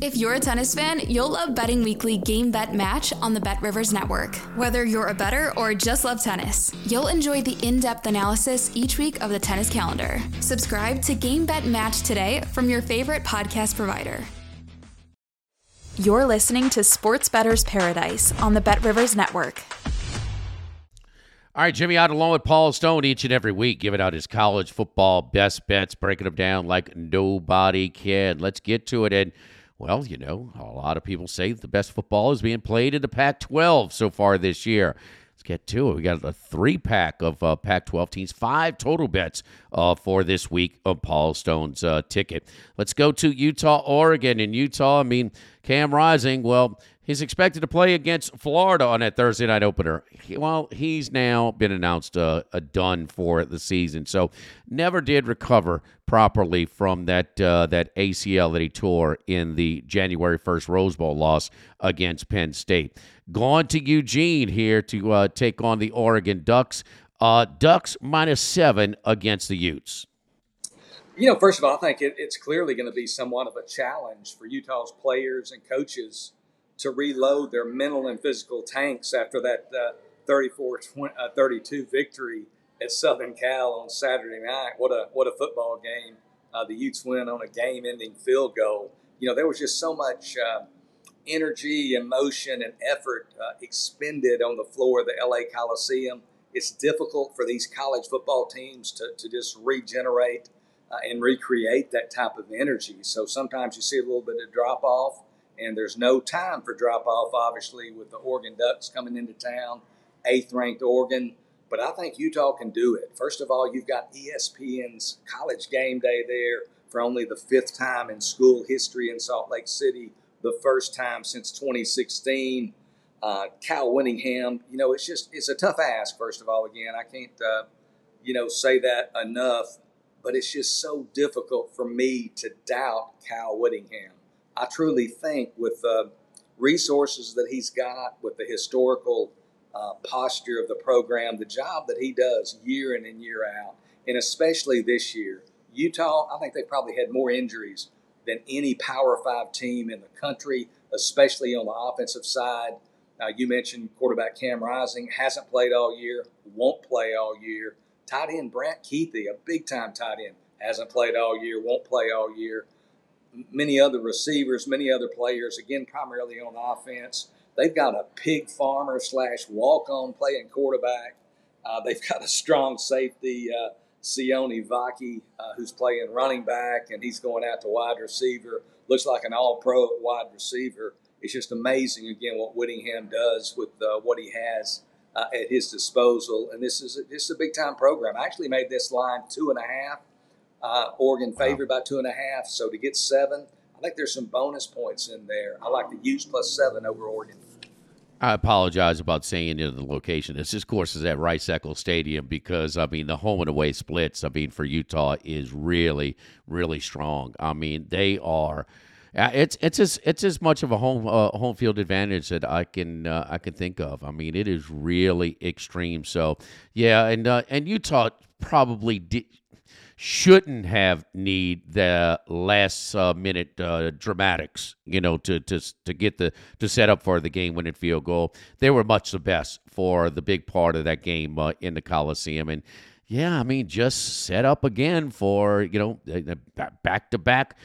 If you're a tennis fan, you'll love Betting Weekly Game Bet Match on the Bet Rivers Network. Whether you're a bettor or just love tennis, you'll enjoy the in depth analysis each week of the tennis calendar. Subscribe to Game Bet Match today from your favorite podcast provider. You're listening to Sports Bettor's Paradise on the Bet Rivers Network. All right, Jimmy Ott along with Paul Stone each and every week, giving out his college football best bets, breaking them down like nobody can. Let's get to it. And well, you know, a lot of people say the best football is being played in the Pac 12 so far this year. Let's get to it. We got a three pack of uh, Pac 12 teams, five total bets uh, for this week of Paul Stone's uh, ticket. Let's go to Utah, Oregon. In Utah, I mean, Cam Rising, well, He's expected to play against Florida on that Thursday night opener. well, he's now been announced uh, a done for the season, so never did recover properly from that uh, that ACL that he tore in the January first Rose Bowl loss against Penn State. Gone to Eugene here to uh, take on the Oregon Ducks. Uh, Ducks minus seven against the Utes. You know, first of all, I think it, it's clearly going to be somewhat of a challenge for Utah's players and coaches to reload their mental and physical tanks after that uh, 34 20, uh, 32 victory at Southern Cal on Saturday night. What a what a football game! Uh, the Utes win on a game-ending field goal. You know, there was just so much uh, energy, emotion, and effort uh, expended on the floor of the LA Coliseum. It's difficult for these college football teams to, to just regenerate uh, and recreate that type of energy. So sometimes you see a little bit of drop off and there's no time for drop off, obviously, with the Oregon Ducks coming into town, eighth ranked Oregon. But I think Utah can do it. First of all, you've got ESPN's college game day there for only the fifth time in school history in Salt Lake City, the first time since 2016. Uh, Cal Whittingham, you know, it's just it's a tough ask. First of all, again, I can't, uh, you know, say that enough. But it's just so difficult for me to doubt Cal Whittingham. I truly think with the resources that he's got, with the historical uh, posture of the program, the job that he does year in and year out, and especially this year, Utah, I think they probably had more injuries than any Power Five team in the country, especially on the offensive side. Uh, you mentioned quarterback Cam Rising hasn't played all year, won't play all year. Tight end Brant Kuithe, a big time tight end, hasn't played all year, won't play all year many other receivers, many other players, again, primarily on offense. They've got a pig farmer slash walk on playing quarterback. Uh, they've got a strong safety, uh, Sione Vaki, uh, who's playing running back, and he's going out to wide receiver. Looks like an all pro wide receiver. It's just amazing, again, what Whittingham does with uh, what he has uh, at his disposal. And this is a, this is a big time program. I actually made this line two and a half uh, Oregon favored wow. by two and a half. So to get seven, I think there's some bonus points in there. I like the Utes plus seven over Oregon. I apologize about saying the location. This, of course, is at Rice Eccles Stadium because I mean the home and away splits. I mean for Utah is really, really strong. I mean they are. Uh, it's it's as it's as much of a home uh, home field advantage that I can uh, I can think of. I mean it is really extreme. So yeah, and uh, and Utah probably did shouldn't have need the last uh, minute uh, dramatics, you know, to to to get the to set up for the game winning field goal. They were much the best for the big part of that game uh, in the Coliseum, and yeah, I mean, just set up again for you know back to back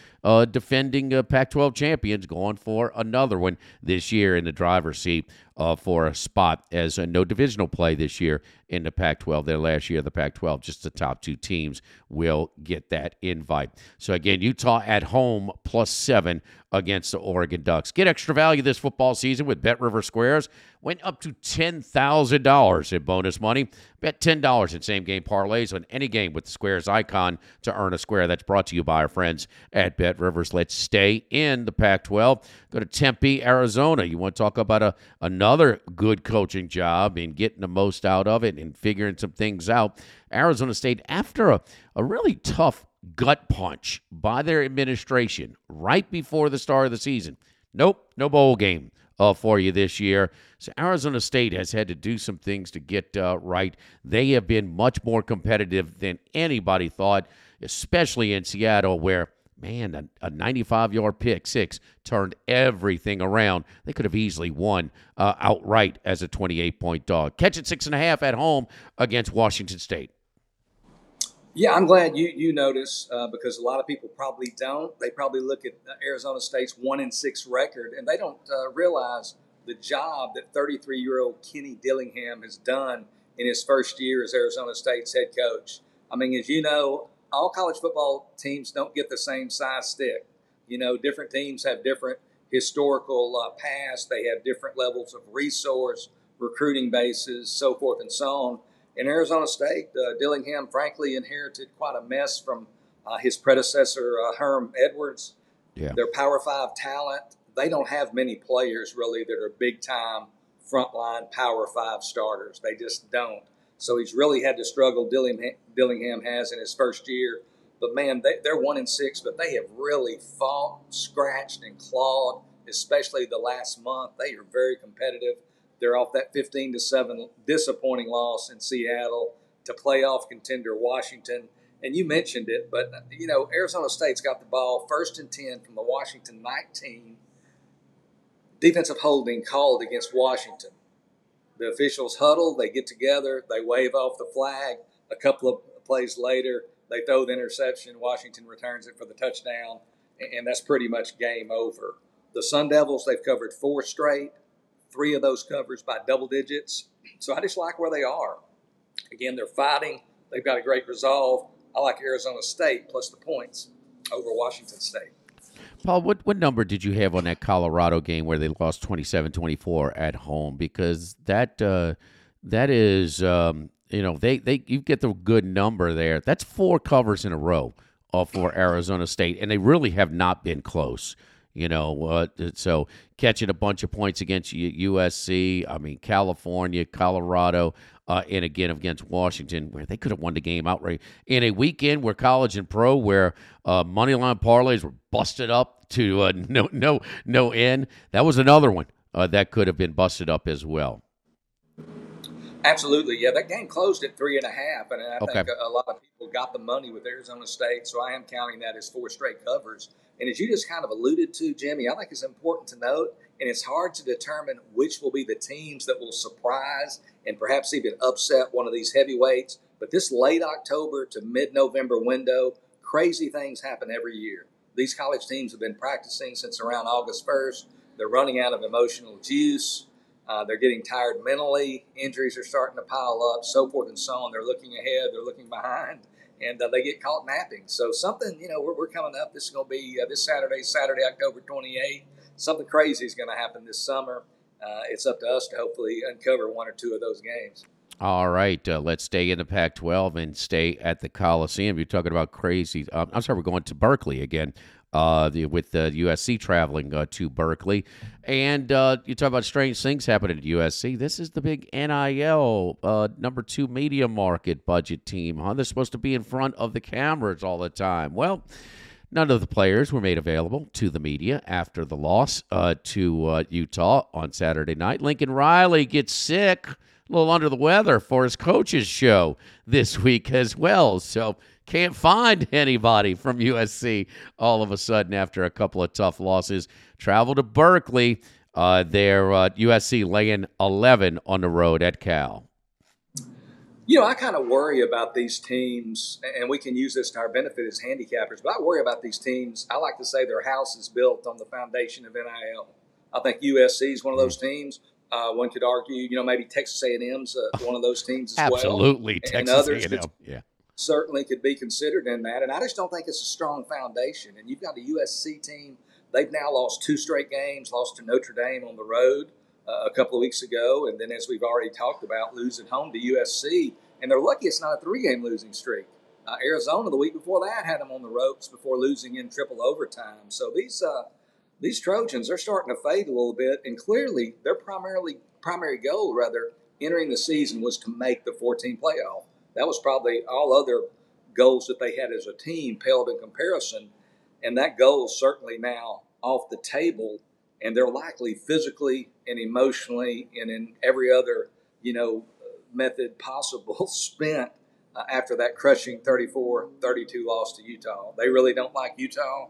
defending uh, Pac-12 champions, going for another one this year in the driver's seat uh, for a spot as a no divisional play this year in the Pac 12. Their last year, the Pac 12, just the top two teams will get that invite. So, again, Utah at home plus seven against the Oregon Ducks. Get extra value this football season with Bet River Squares. Went up to $10,000 in bonus money. Bet $10 in same game parlays on any game with the Squares icon to earn a square. That's brought to you by our friends at Bet Bet Rivers. Let's stay in the Pac 12. Go to Tempe, Arizona. You want to talk about a, another good coaching job and getting the most out of it and figuring some things out. Arizona State, after a, a really tough gut punch by their administration right before the start of the season, nope, no bowl game uh, for you this year. So Arizona State has had to do some things to get uh, right. They have been much more competitive than anybody thought, especially in Seattle, where man, a, 95 yard pick six turned everything around. They could have easily won uh, outright as a 28 point dog. Catch six and a half at home against Washington State. Yeah, I'm glad you you notice uh, because a lot of people probably don't. They probably look at Arizona State's one in six record and they don't uh, realize the job that 33 year old Kenny Dillingham has done in his first year as Arizona State's head coach. I mean, as you know, all college football teams don't get the same size stick. You know, different teams have different historical uh, past. They have different levels of resource, recruiting bases, so forth and so on in Arizona State, uh, Dillingham frankly inherited quite a mess from uh, his predecessor, uh, Herm Edwards. Yeah. Their Power Five talent, they don't have many players really that are big time frontline Power Five starters. They just don't. So he's really had to struggle. Dillingham, Dillingham has in his first year. But man, they, they're one in six, but they have really fought, scratched, and clawed, especially the last month. They are very competitive. They're off that 15 to 7 disappointing loss in Seattle to playoff contender Washington. And you mentioned it, but you know, Arizona State's got the ball first and 10 from the Washington 19. Defensive holding called against Washington. The officials huddle, they get together, they wave off the flag. A couple of plays later, they throw the interception. Washington returns it for the touchdown, and that's pretty much game over. The Sun Devils, they've covered four straight three of those covers by double digits. So I just like where they are. Again, they're fighting. They've got a great resolve. I like Arizona State plus the points over Washington State. Paul, what, what number did you have on that Colorado game where they lost 27-24 at home? Because that uh, that is um, you know they, they you get the good number there. That's four covers in a row uh, for Arizona State, and they really have not been close. You know, uh, so catching a bunch of points against USC, I mean, California, Colorado, uh, and again against Washington, where they could have won the game outright. In a weekend where college and pro, where uh, money line parlays were busted up to uh, no no no end, that was another one uh, that could have been busted up as well. Absolutely, yeah. That game closed at three and a half, and I okay. think a, a lot of people got the money with Arizona State, so I am counting that as four straight covers. And as you just kind of alluded to, Jimmy, I think it's important to note, and it's hard to determine which will be the teams that will surprise and perhaps even upset one of these heavyweights. But this late October to mid November window, crazy things happen every year. These college teams have been practicing since around August 1st. They're running out of emotional juice. Uh, they're getting tired mentally. Injuries are starting to pile up, so forth and so on. They're looking ahead, they're looking behind and uh, they get caught napping. So something, you know, we're, we're coming up. This is going to be uh, this Saturday, Saturday, October 28th. Something crazy is going to happen this summer. Uh, it's up to us to hopefully uncover one or two of those games. All right, uh, let's stay in the Pac-12 and stay at the Coliseum. You're talking about crazy. Um, I'm sorry, we're going to Berkeley again uh, the, with the USC traveling uh, to Berkeley. And uh, you talk about strange things happening at USC. This is the big NIL uh, number two media market budget team. Huh? They're supposed to be in front of the cameras all the time. Well, none of the players were made available to the media after the loss uh, to uh, Utah on Saturday night. Lincoln Riley gets sick, a little under the weather for his coach's show this week as well. So can't find anybody from USC all of a sudden after a couple of tough losses. Travel to Berkeley. Uh, they're uh, USC laying 11 on the road at Cal. You know, I kind of worry about these teams, and we can use this to our benefit as handicappers, but I worry about these teams. I like to say their house is built on the foundation of NIL. I think USC is one of those teams. Uh, one could argue, you know, maybe Texas A&M's uh, one of those teams as Absolutely, well. Absolutely, Texas A&M. yeah certainly could be considered in that. And I just don't think it's a strong foundation. And you've got a USC team. They've now lost two straight games, lost to Notre Dame on the road a couple of weeks ago. And then, as we've already talked about, losing home to USC. And they're lucky it's not a three game losing streak. Uh, Arizona the week before that had them on the ropes before losing in triple overtime. So these uh, these Trojans are starting to fade a little bit, and clearly their primarily primary goal, rather, entering the season was to make the 14 playoff. That was probably all other goals that they had as a team paled in comparison, and that goal is certainly now off the table, and they're likely physically and emotionally and in every other you know method possible spent uh, after that crushing 34 32 loss to Utah. They really don't like Utah.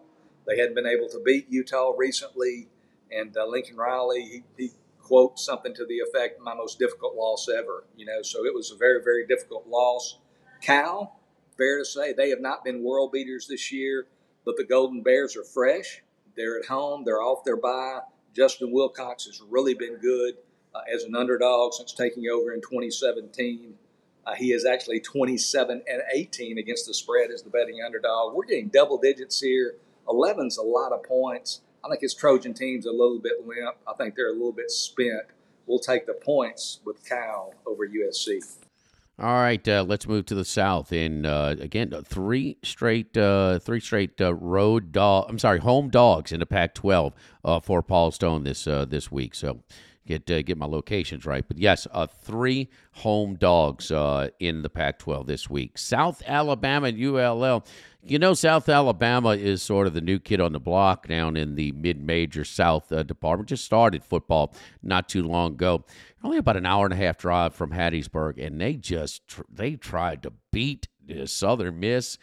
They hadn't been able to beat Utah recently. And uh, Lincoln Riley, he, he quotes something to the effect, my most difficult loss ever. You know, so it was a very, very difficult loss. Cal, fair to say, they have not been world beaters this year, but the Golden Bears are fresh. They're at home. They're off their bye. Justin Wilcox has really been good uh, as an underdog since taking over in 2017. Uh, he is actually 27 and 18 against the spread as the betting underdog. We're getting double digits here. 11's a lot of points. I think his Trojan team's a little bit limp. I think they're a little bit spent. We'll take the points with Cal over USC. All right, uh, let's move to the south. And uh, again, three straight, uh, three straight uh, road dog. I'm sorry, home dogs in the Pac-12 uh, for Paul Stone this uh, this week. So get uh, get my locations right. But yes, uh, three home dogs uh, in the Pac-12 this week. South Alabama and ULL. You know, South Alabama is sort of the new kid on the block down in the mid-major South uh, department. Just started football not too long ago. Only about an hour and a half drive from Hattiesburg, and they just tr- they tried to beat Southern Miss.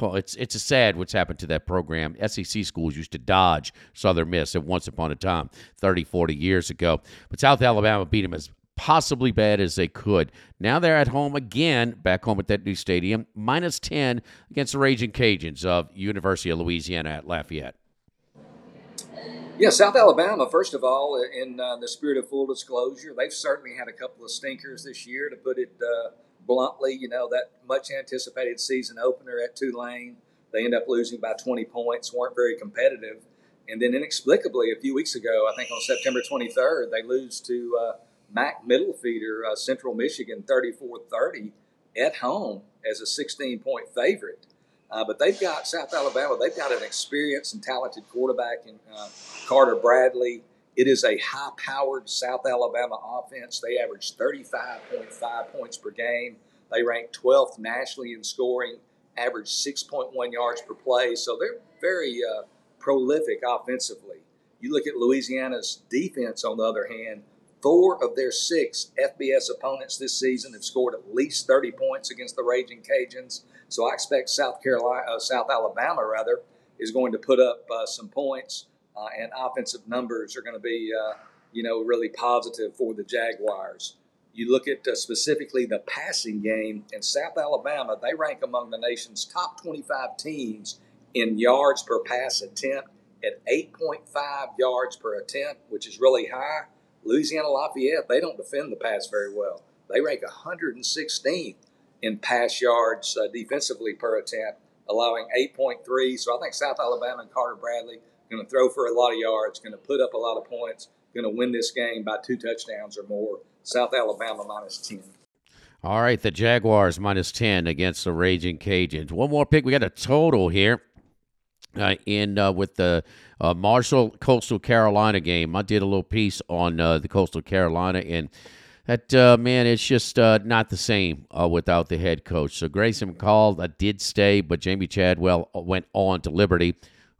Oh, it's it's a sad what's happened to that program. SEC schools used to dodge Southern Miss at once upon a time, 30, 40 years ago. But South Alabama beat them as possibly bad as they could. Now they're at home again, back home at that new stadium, minus 10 against the Raging Cajuns of University of Louisiana at Lafayette. Yeah, South Alabama, first of all, in uh, the spirit of full disclosure, they've certainly had a couple of stinkers this year, to put it uh, bluntly, you know, that much anticipated season opener at Tulane. They end up losing by 20 points, weren't very competitive. And then inexplicably, a few weeks ago, I think on September 23rd, they lose to uh, MAC Middle Feeder, uh, Central Michigan, 34 30 at home as a 16 point favorite. Uh, but they've got South Alabama, they've got an experienced and talented quarterback in uh, Carter Bradley. It is a high powered South Alabama offense. They average 35.5 points per game. They rank 12th nationally in scoring, average 6.1 yards per play. So they're very uh, prolific offensively. You look at Louisiana's defense, on the other hand, four of their six FBS opponents this season have scored at least 30 points against the Raging Cajuns. So I expect South Carolina, uh, South Alabama rather, is going to put up uh, some points uh, and offensive numbers are going to be, uh, you know, really positive for the Jaguars. You look at uh, specifically the passing game in South Alabama, they rank among the nation's top 25 teams in yards per pass attempt at 8.5 yards per attempt, which is really high. Louisiana Lafayette, they don't defend the pass very well. They rank 116th in pass yards uh, defensively per attempt, allowing 8.3. So I think South Alabama and Carter Bradley going to throw for a lot of yards, going to put up a lot of points, going to win this game by two touchdowns or more. South Alabama minus 10. All right, the Jaguars minus 10 against the Raging Cajuns. One more pick. We got a total here uh, in uh, with the uh, Marshall Coastal Carolina game. I did a little piece on uh, the Coastal Carolina, and that, uh, man, it's just uh, not the same without the head coach. So Grayson McCall did stay, but Jamey Chadwell went on to Liberty.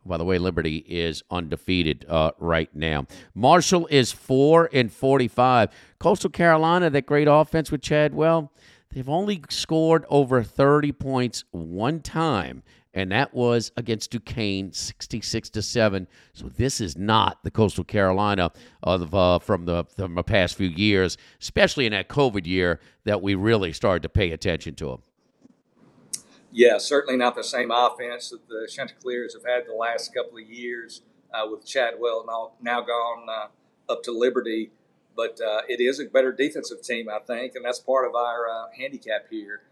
By the way, Liberty is undefeated uh, right now. Marshall is four and forty-five. Coastal Carolina, that great offense with Chadwell, they've only scored over thirty points one time, and that was against Duquesne, sixty-six to seven. So this is not the Coastal Carolina of uh, from the from the past few years, especially in that COVID year that we really started to pay attention to them yeah, certainly not the same offense that the Chanticleers have had the last couple of years uh, with Chadwell now, now gone uh, up to Liberty. But uh, it is a better defensive team, I think, and that's part of our uh, handicap here.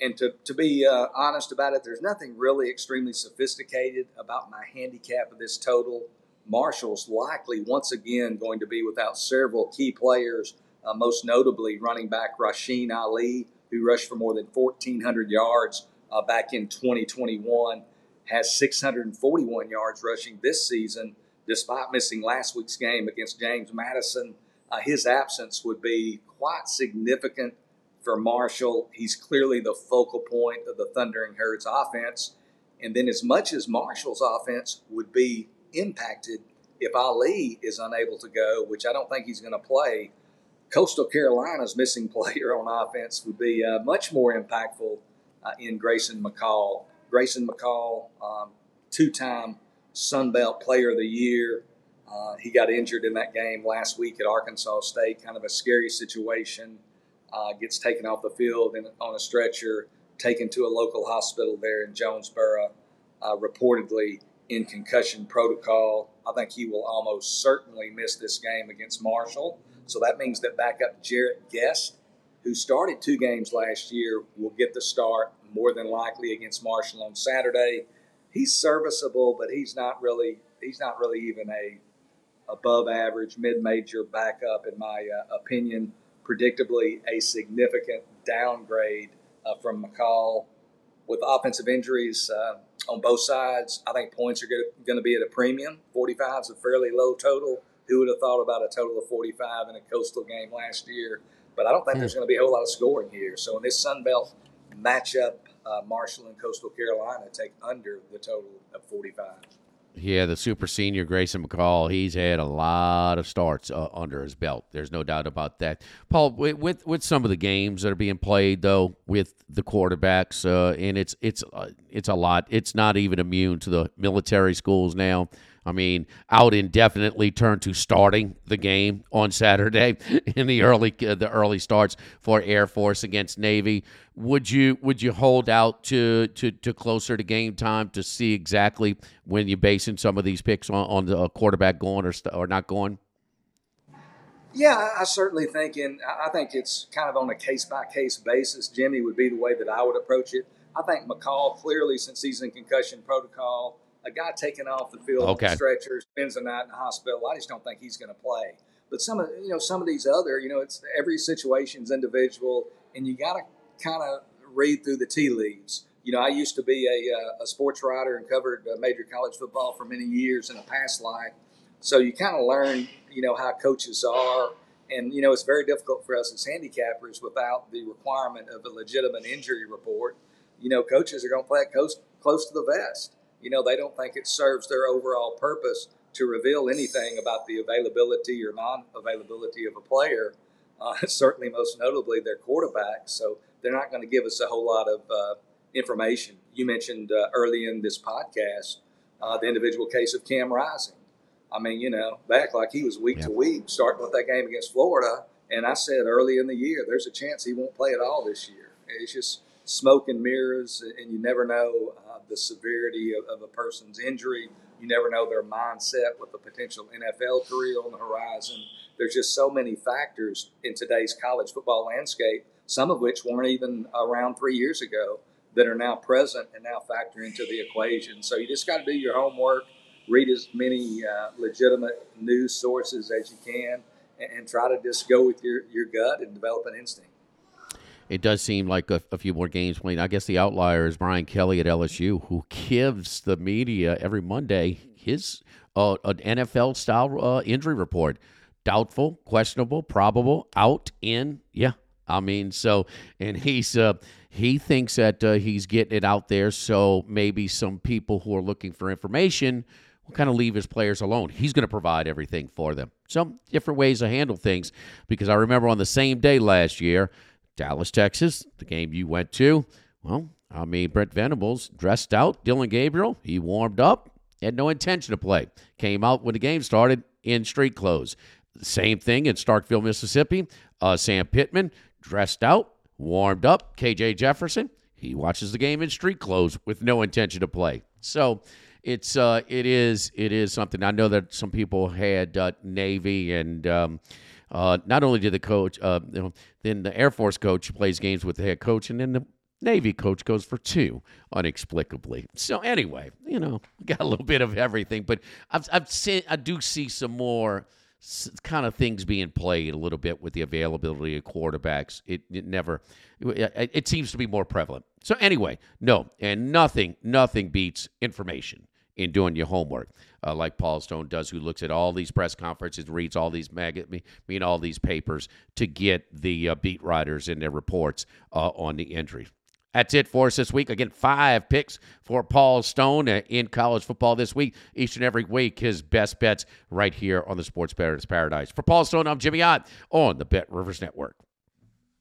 And to, to be uh, honest about it, there's nothing really extremely sophisticated about my handicap of this total. Marshall's likely once again going to be without several key players, uh, most notably running back Rasheen Ali, who rushed for more than 1,400 yards uh, back in 2021, has 641 yards rushing this season, despite missing last week's game against James Madison. Uh, his absence would be quite significant for Marshall. He's clearly the focal point of the Thundering Herds offense. And then, as much as Marshall's offense would be impacted if Ali is unable to go, which I don't think he's going to play, Coastal Carolina's missing player on offense would be uh, much more impactful uh, in Grayson McCall. Grayson McCall, um, two time Sun Belt Player of the Year. Uh, he got injured in that game last week at Arkansas State, kind of a scary situation. Uh, gets taken off the field and on a stretcher, taken to a local hospital there in Jonesboro, uh, reportedly in concussion protocol. I think he will almost certainly miss this game against Marshall. So that means that backup Jarrett Guest, who started two games last year, will get the start more than likely against Marshall on Saturday. He's serviceable, but he's not really he's not really even a above average mid major backup in my uh, opinion. Predictably, a significant downgrade uh, from McCall with offensive injuries uh, on both sides. I think points are going to be at a premium. 45 is a fairly low total. Who would have thought about a total of 45 in a coastal game last year? But I don't think there's hmm. going to be a whole lot of scoring here. So in this Sun Belt matchup, uh, Marshall and Coastal Carolina take under the total of 45. Yeah, the super senior Grayson McCall, he's had a lot of starts uh, under his belt. There's no doubt about that. Paul, with, with, with some of the games that are being played though with the quarterbacks, uh, and it's it's uh, it's a lot. It's not even immune to the military schools now. I mean, out indefinitely turned to starting the game on Saturday in the early uh, the early starts for Air Force against Navy. Would you would you hold out to to, to closer to game time to see exactly when you're basing some of these picks on, on the quarterback going or or not going? Yeah, I certainly think, and I think it's kind of on a case by case basis. Jimmy would be the way that I would approach it. I think McCall clearly, since he's in concussion protocol, a guy taken off the field okay. stretcher, spends the night in the hospital. I just don't think he's going to play. But some of you know some of these other you know it's every situation's individual, and you got to kind of read through the tea leaves. You know, I used to be a, uh, a sports writer and covered uh, major college football for many years in a past life. So you kind of learn, you know, how coaches are. And, you know, it's very difficult for us as handicappers without the requirement of a legitimate injury report. You know, coaches are going to play it close, close to the vest you know, they don't think it serves their overall purpose to reveal anything about the availability or non availability of a player, uh, certainly most notably their quarterback. So they're not going to give us a whole lot of uh, information. You mentioned uh, early in this podcast uh, the individual case of Cam Rising. I mean, you know, back like he was week to week, starting with that game against Florida. And I said early in the year, there's a chance he won't play at all this year. It's just smoke and mirrors, and you never know uh, the severity of, of, a person's injury. You never know their mindset with a potential NFL career on the horizon. There's just so many factors in today's college football landscape, some of which weren't even around three years ago, that are now present and now factor into the equation. So you just got to do your homework, read as many uh, legitimate news sources as you can, and, and try to just go with your, your gut and develop an instinct it does seem like a, a, few more games playing. I guess the outlier is Brian Kelly at LSU, who gives the media every Monday his uh, an NFL style uh, injury report. Doubtful, questionable, probable, out, in. Yeah, I mean, so and he's uh, he thinks that uh, he's getting it out there, so maybe some people who are looking for information will kind of leave his players alone. He's going to provide everything for them. Some different ways to handle things because I remember on the same day last year Dallas, Texas, the game you went to. Well, I mean, Brent Venables dressed out. Dillon Gabriel, he warmed up, had no intention to play. Came out when the game started in street clothes. Same thing in Starkville, Mississippi. Uh, Sam Pittman dressed out, warmed up. KJ Jefferson, he watches the game in street clothes with no intention to play. So it's uh, it is it is something. I know that some people had uh, Navy and. Um, uh, not only did the coach, uh, you know, then the Air Force coach plays games with the head coach, and then the Navy coach goes for two inexplicably. So anyway, you know, got a little bit of everything, but I've I've seen I do see some more kind of things being played a little bit with the availability of quarterbacks. It, it never, it, it seems to be more prevalent. So anyway, no, and nothing, nothing beats information in doing your homework, uh, like Paul Stone does, who looks at all these press conferences, reads all these mag- mean all these papers to get the uh, beat writers in their reports uh, on the injury. That's it for us this week. Again, five picks for Paul Stone uh, in college football this week. Each and every week, his best bets right here on the Sports Bettor's Paradise. For Paul Stone, I'm Jimmy Ott on the Bet Rivers Network.